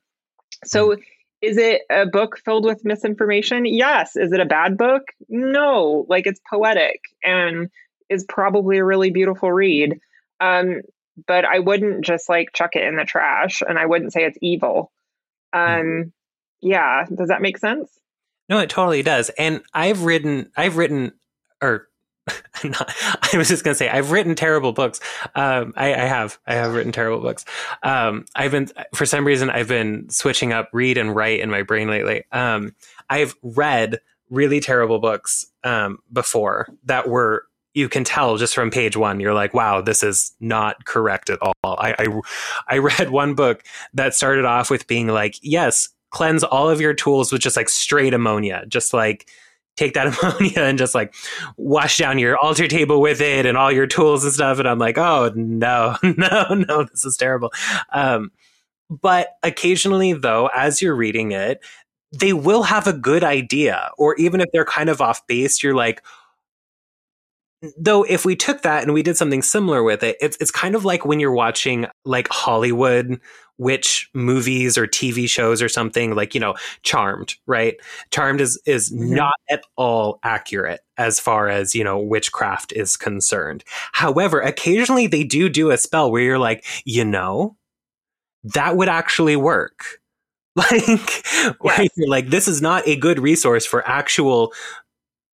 So, mm-hmm. is it a book filled with misinformation? Yes. Is it a bad book? No. Like it's poetic and is probably a really beautiful read. Um, but I wouldn't just like chuck it in the trash and I wouldn't say it's evil. Um, yeah. Does that make sense? No, it totally does. And I've written, I've written, or (laughs) not, I was just gonna say I've written terrible books. Um, I, I, have I have written terrible books. Um, I've been for some reason I've been switching up read and write in my brain lately. Um, I've read really terrible books um, before that were you can tell just from page one you're like wow this is not correct at all. I, I I (laughs) read one book that started off with being like yes cleanse all of your tools with just like straight ammonia just like take that (laughs) ammonia and just like wash down your altar table with it and all your tools and stuff. And I'm like, oh no, (laughs) no, no, this is terrible. Um, but occasionally, though, as you're reading it, they will have a good idea, or even if they're kind of off base, you're like, though if we took that and we did something similar with it it's it's kind of like when you're watching like Hollywood witch movies or TV shows or something like you know Charmed right Charmed is is mm-hmm. not at all accurate as far as you know witchcraft is concerned however occasionally they do do a spell where you're like you know that would actually work (laughs) like yes. you're like this is not a good resource for actual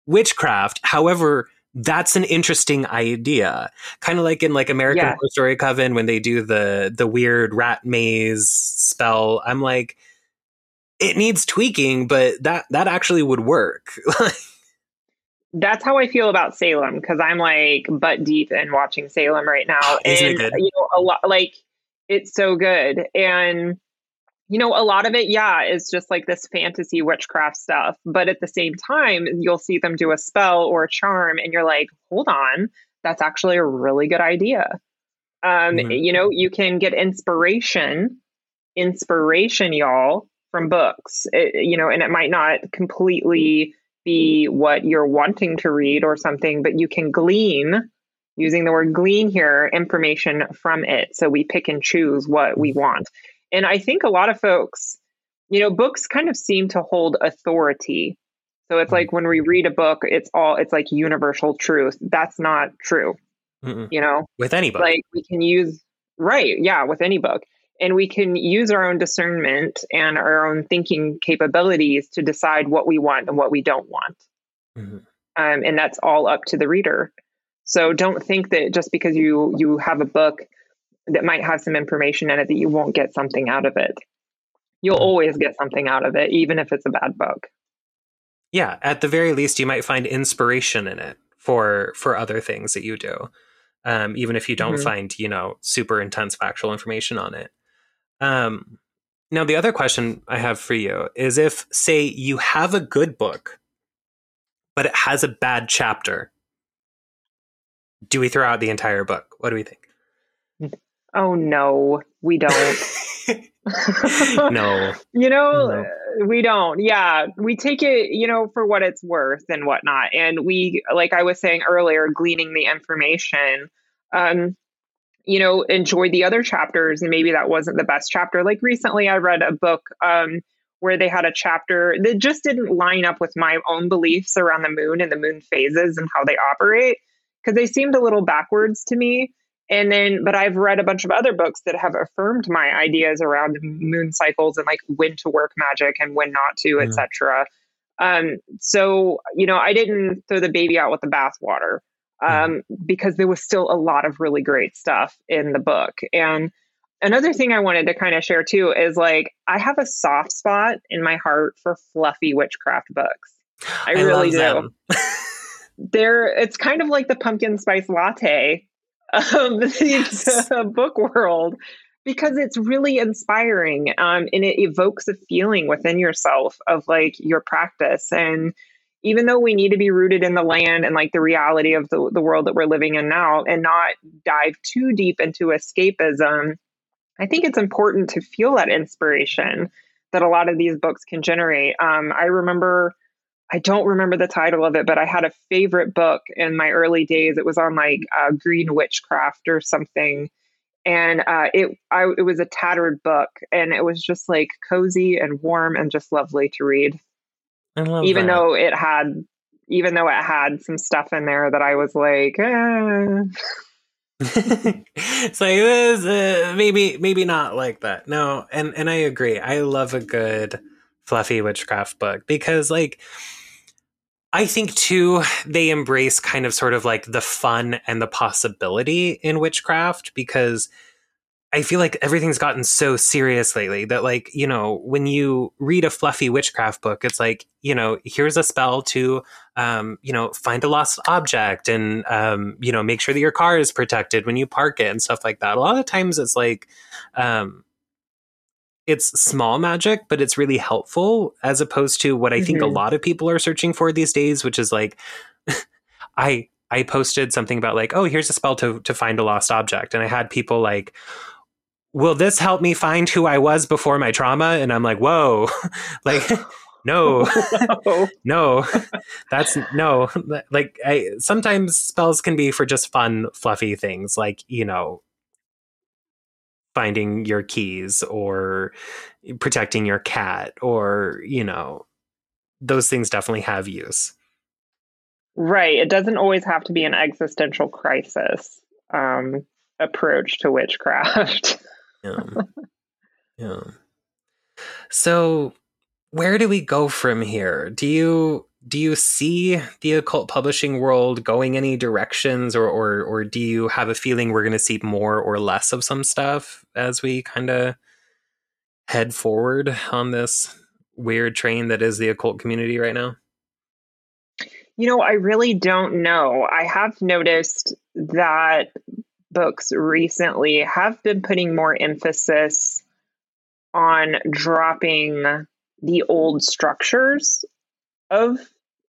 witchcraft however that's an interesting idea. Kind of like in like American yeah. Horror Story Coven when they do the the weird rat maze spell. I'm like, it needs tweaking, but that that actually would work. (laughs) that's how I feel about Salem because I'm like butt deep in watching Salem right now, (gasps) and you know a lot like it's so good and you know, a lot of it, yeah, is just like this fantasy witchcraft stuff. But at the same time, you'll see them do a spell or a charm, and you're like, hold on, that's actually a really good idea. Um, mm-hmm. You know, you can get inspiration, inspiration, y'all, from books, it, you know, and it might not completely be what you're wanting to read or something, but you can glean using the word glean here information from it. So we pick and choose what we want. And I think a lot of folks, you know, books kind of seem to hold authority. So it's like when we read a book, it's all it's like universal truth. That's not true. Mm-mm. You know, with any book, like we can use right, yeah, with any book, and we can use our own discernment and our own thinking capabilities to decide what we want and what we don't want. Mm-hmm. Um, and that's all up to the reader. So don't think that just because you you have a book that might have some information in it that you won't get something out of it. You'll hmm. always get something out of it, even if it's a bad book. Yeah, at the very least, you might find inspiration in it for for other things that you do, um, even if you don't mm-hmm. find you know super intense factual information on it. Um, now, the other question I have for you is if, say, you have a good book, but it has a bad chapter, do we throw out the entire book? What do we think? Oh no, we don't. (laughs) (laughs) no. You know, no. we don't. Yeah. We take it, you know, for what it's worth and whatnot. And we, like I was saying earlier, gleaning the information, um, you know, enjoy the other chapters. And maybe that wasn't the best chapter. Like recently, I read a book um, where they had a chapter that just didn't line up with my own beliefs around the moon and the moon phases and how they operate because they seemed a little backwards to me. And then, but I've read a bunch of other books that have affirmed my ideas around moon cycles and like when to work magic and when not to, mm. etc. Um, so you know, I didn't throw the baby out with the bathwater um, mm. because there was still a lot of really great stuff in the book. And another thing I wanted to kind of share too is like I have a soft spot in my heart for fluffy witchcraft books. I, I really do. (laughs) They're it's kind of like the pumpkin spice latte of (laughs) the book world because it's really inspiring um, and it evokes a feeling within yourself of like your practice. And even though we need to be rooted in the land and like the reality of the, the world that we're living in now and not dive too deep into escapism i think it's important to feel that inspiration that a lot of these books can generate. Um, i remember I don't remember the title of it, but I had a favorite book in my early days. It was on like uh, green witchcraft or something, and uh, it I, it was a tattered book, and it was just like cozy and warm and just lovely to read. I love even that. though it had even though it had some stuff in there that I was like, eh. (laughs) it's like this, uh, maybe maybe not like that. No, and and I agree. I love a good fluffy witchcraft book because like I think too, they embrace kind of sort of like the fun and the possibility in witchcraft because I feel like everything's gotten so serious lately that, like, you know, when you read a fluffy witchcraft book, it's like, you know, here's a spell to, um, you know, find a lost object and, um, you know, make sure that your car is protected when you park it and stuff like that. A lot of times it's like, um, it's small magic, but it's really helpful as opposed to what I think a Mhm. lot of people are searching for these days, which is like (laughs) I I posted something about like, oh, here's a spell to to find a lost object. And I had people like, will this help me find who I was before my trauma? And I'm like, whoa, (laughs) like (laughs) no, no, that's no. Like I sometimes spells can be for just fun, fluffy things, like you know, finding your keys or protecting your cat, or you know, those things definitely have use. right. It doesn't always have to be an existential crisis um, approach to witchcraft. (laughs) Yeah. yeah. So where do we go from here? Do you do you see the occult publishing world going any directions or or or do you have a feeling we're going to see more or less of some stuff as we kind of head forward on this weird train that is the occult community right now? You know, I really don't know. I have noticed that books recently have been putting more emphasis on dropping the old structures of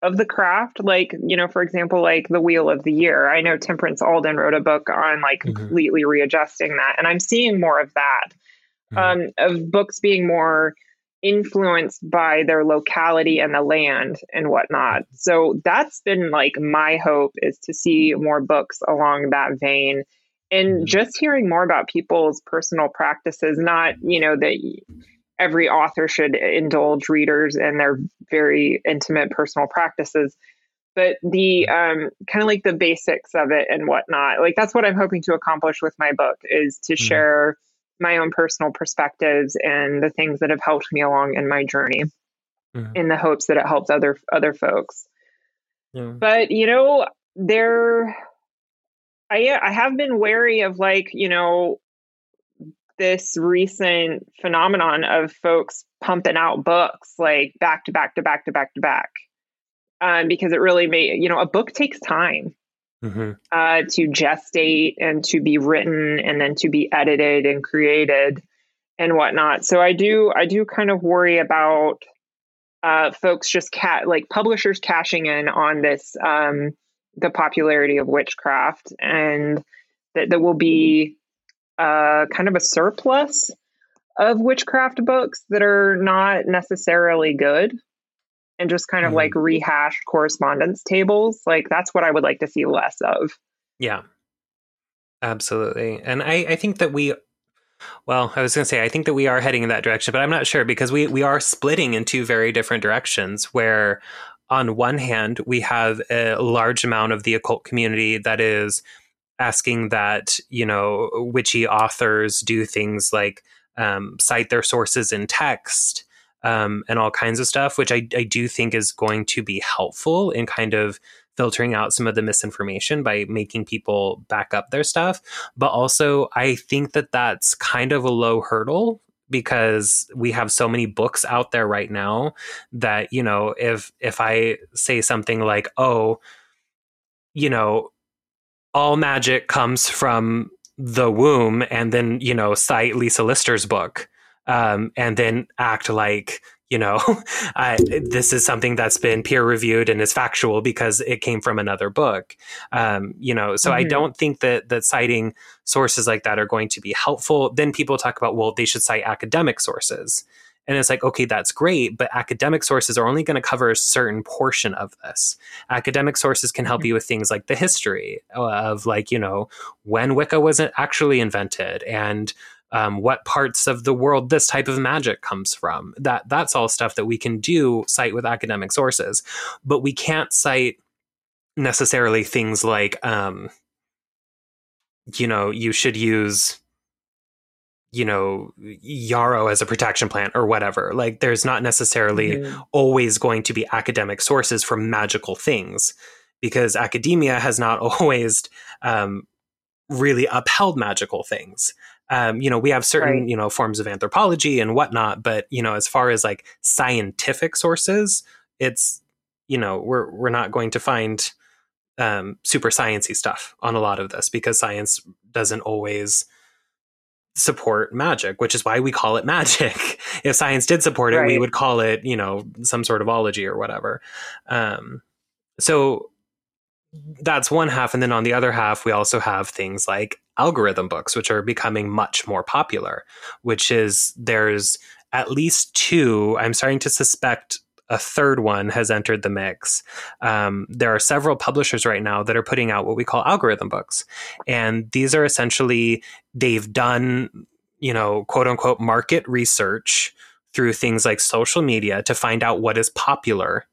of the craft like you know for example like the wheel of the year i know temperance alden wrote a book on like Mhm. completely readjusting that and i'm seeing more of that um, of books being more influenced by their locality and the land and whatnot. So that's been like my hope is to see more books along that vein and Mhm. just hearing more about people's personal practices, not, you know, that every author should indulge readers in their very intimate personal practices. But the um, kind of like the basics of it and whatnot. Like that's what I'm hoping to accomplish with my book is to Mhm. share my own personal perspectives and the things that have helped me along in my journey Mhm. in the hopes that it helps other other folks Yeah. but you know there i i have been wary of like you know this recent phenomenon of folks pumping out books like back to back to back to back to back um, because it really made you know a book takes time Mhm. uh, to gestate and to be written and then to be edited and created and whatnot. So I do I do kind of worry about uh, folks just cat like publishers cashing in on this um, the popularity of witchcraft and that there will be uh, kind of a surplus of witchcraft books that are not necessarily good and just kind of Mhm. like rehashed correspondence tables like that's what i would like to see less of Yeah. Absolutely. And I, I think that we well, I was gonna say I think that we are heading in that direction, but I'm not sure because we, we are splitting in two very different directions where on one hand we have a large amount of the occult community that is asking that, you know, witchy authors do things like um, cite their sources in text um, and all kinds of stuff, which I, I do think is going to be helpful in kind of filtering out some of the misinformation by making people back up their stuff. But also, I think that that's kind of a low hurdle because we have so many books out there right now that you know if if i say something like oh you know all magic comes from the womb and then you know cite lisa lister's book um, and then act like you know (laughs) I, this is something that's been peer reviewed and is factual because it came from another book. Um, you know so i Mhm. don't think that that citing sources like that are going to be helpful. Then people talk about well they should cite academic sources and it's like okay that's great but academic sources are only going to cover a certain portion of this. Academic sources can help you with things like the history of like you know when wicca was actually invented and um, what parts of the world this type of magic comes from. That that's all stuff that we can do cite with academic sources but we can't cite necessarily things like um, you know you should use you know yarrow as a protection plant or whatever like there's not necessarily Mhm. always going to be academic sources for magical things because academia has not (laughs) always um, really upheld magical things. Um, you know, we have certain Right. you know forms of anthropology and whatnot, but you know, as far as like scientific sources, it's you know we're we're not going to find um, super sciency stuff on a lot of this because science doesn't always support magic, which is why we call it magic. (laughs) if science did support it, right. we would call it, you know, some sort of ology or whatever. Um, so that's one half. And then on the other half, we also have things like algorithm books, which are becoming much more popular, which is there's at least two. I'm starting to suspect a third one has entered the mix. Um, there are several publishers right now that are putting out what we call algorithm books. And these are essentially, they've done, you know, quote unquote market research through things like social media to find out what is popular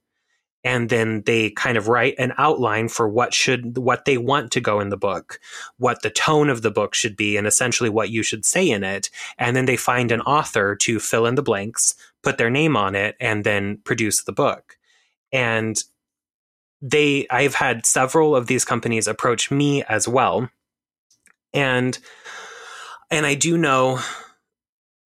and then they kind of write an outline for what should what they want to go in the book what the tone of the book should be and essentially what you should say in it and then they find an author to fill in the blanks put their name on it and then produce the book and they i've had several of these companies approach me as well and and i do know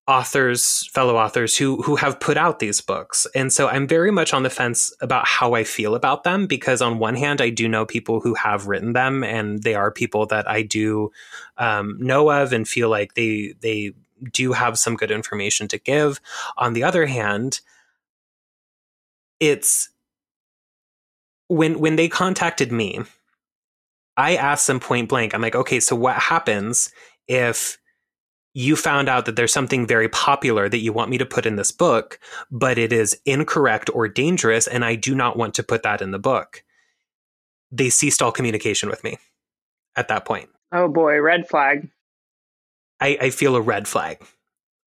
authors, fellow authors who who have put out these books. And so I'm very much on the fence about how I feel about them because on one hand I do know people who have written them and they are people that I do um, know of and feel like they they do have some good information to give. On the other hand, it's when when they contacted me, I asked them point blank, I'm like, okay, so what happens if you found out that there's something very popular that you want me to put in this book, but it is incorrect or dangerous, and I do not want to put that in the book. They ceased all communication with me at that point. Oh boy, red flag. I, I feel a red flag.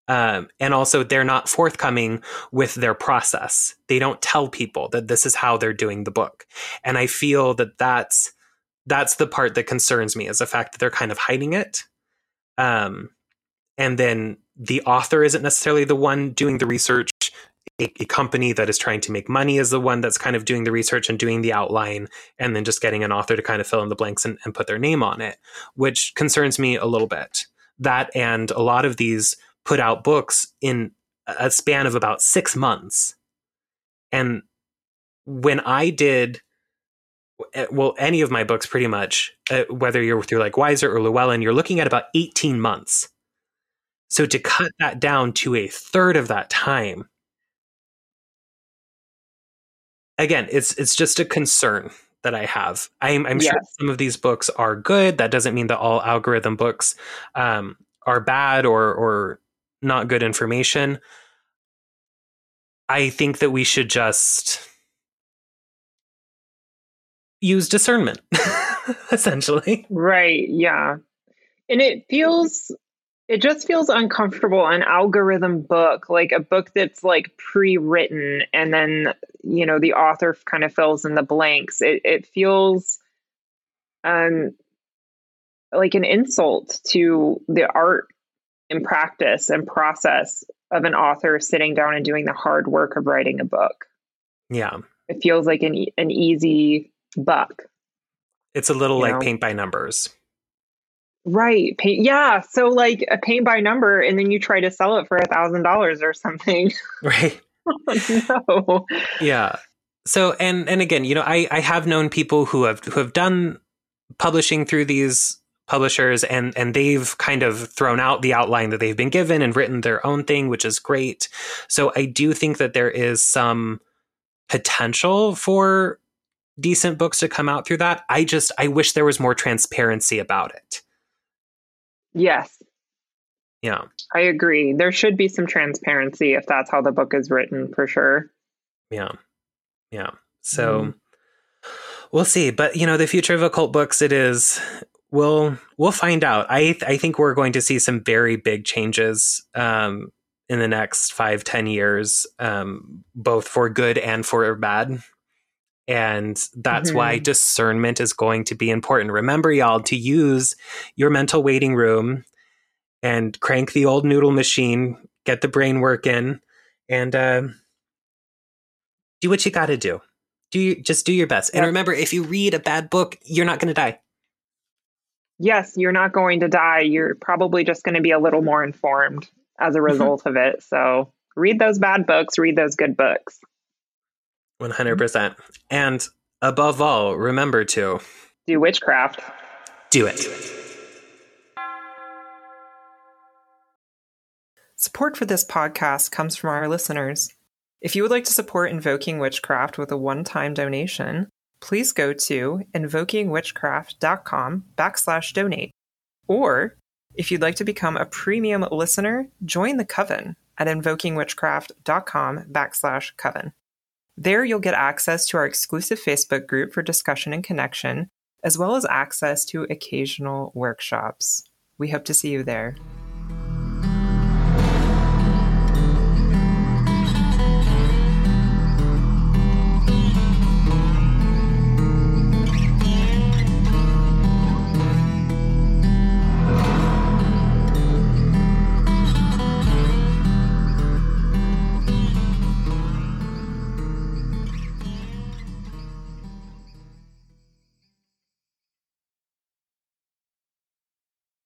Um, and also, they're not forthcoming with their process. They don't tell people that this is how they're doing the book. And I feel that that's that's the part that concerns me is the fact that they're kind of hiding it. Um, and then the author isn't necessarily the one doing the research a, a, company that is trying to make money is the one that's kind of doing the research and doing the outline and then just getting an author to kind of fill in the blanks and, and put their name on it which concerns me a little bit that and a lot of these put out books in a span of about six months. And when i did eh, well any of my books pretty much uh, whether you're through like weiser or llewellyn you're looking at about 18 months. So to cut that down to a third of that time, again, it's it's just a concern that I have. I'm, I'm yes. sure some of these books are good. That doesn't mean that all algorithm books um, are bad or or not good information. I think that we should just use discernment, (laughs) essentially. Right. Yeah. And it feels it just feels uncomfortable an algorithm book like a book that's like pre-written and then you know the author kind of fills in the blanks. It, it feels um like an insult to the art and practice and process of an author sitting down and doing the hard work of writing a book. Yeah. It feels like an, an easy buck. It's a little like know? paint by numbers Right. Paint, yeah. So like a paint by number, and then you try to sell it for a thousand dollars or something. (laughs) Right. oh, no. Yeah. So and and again, you know, I I have known people who have who have done publishing through these publishers and and they've kind of thrown out the outline that they've been given and written their own thing which is great so i do think that there is some potential for decent books to come out through that i just i wish there was more transparency about it Yes. Yeah. I agree. There should be some transparency if that's how the book is written for sure. Yeah. Yeah. So mm. we'll see. But you know, the future of occult books it is we'll we'll find out. I I think we're going to see some very big changes um in the next five ten years, um, both for good and for bad. And that's mm-hmm. why discernment is going to be important. Remember, y'all, to use your mental waiting room and crank the old noodle machine, get the brain working, and uh, do what you got to do. Do you just do your best? Yep. And remember, if you read a bad book, you're not going to die. Yes, you're not going to die. You're probably just going to be a little more informed as a mm-hmm. result of it. So read those bad books, read those good books. 100%. And above all, remember to do witchcraft. Do it. Do it. Support for this podcast comes from our listeners. If you would like to support Invoking Witchcraft with a one-time donation, please go to invokingwitchcraft.com backslash donate. Or if you'd like to become a premium listener, join the coven at invokingwitchcraft.com backslash coven. There you'll get access to our exclusive Facebook group for discussion and connection, as well as access to occasional workshops. We hope to see you there.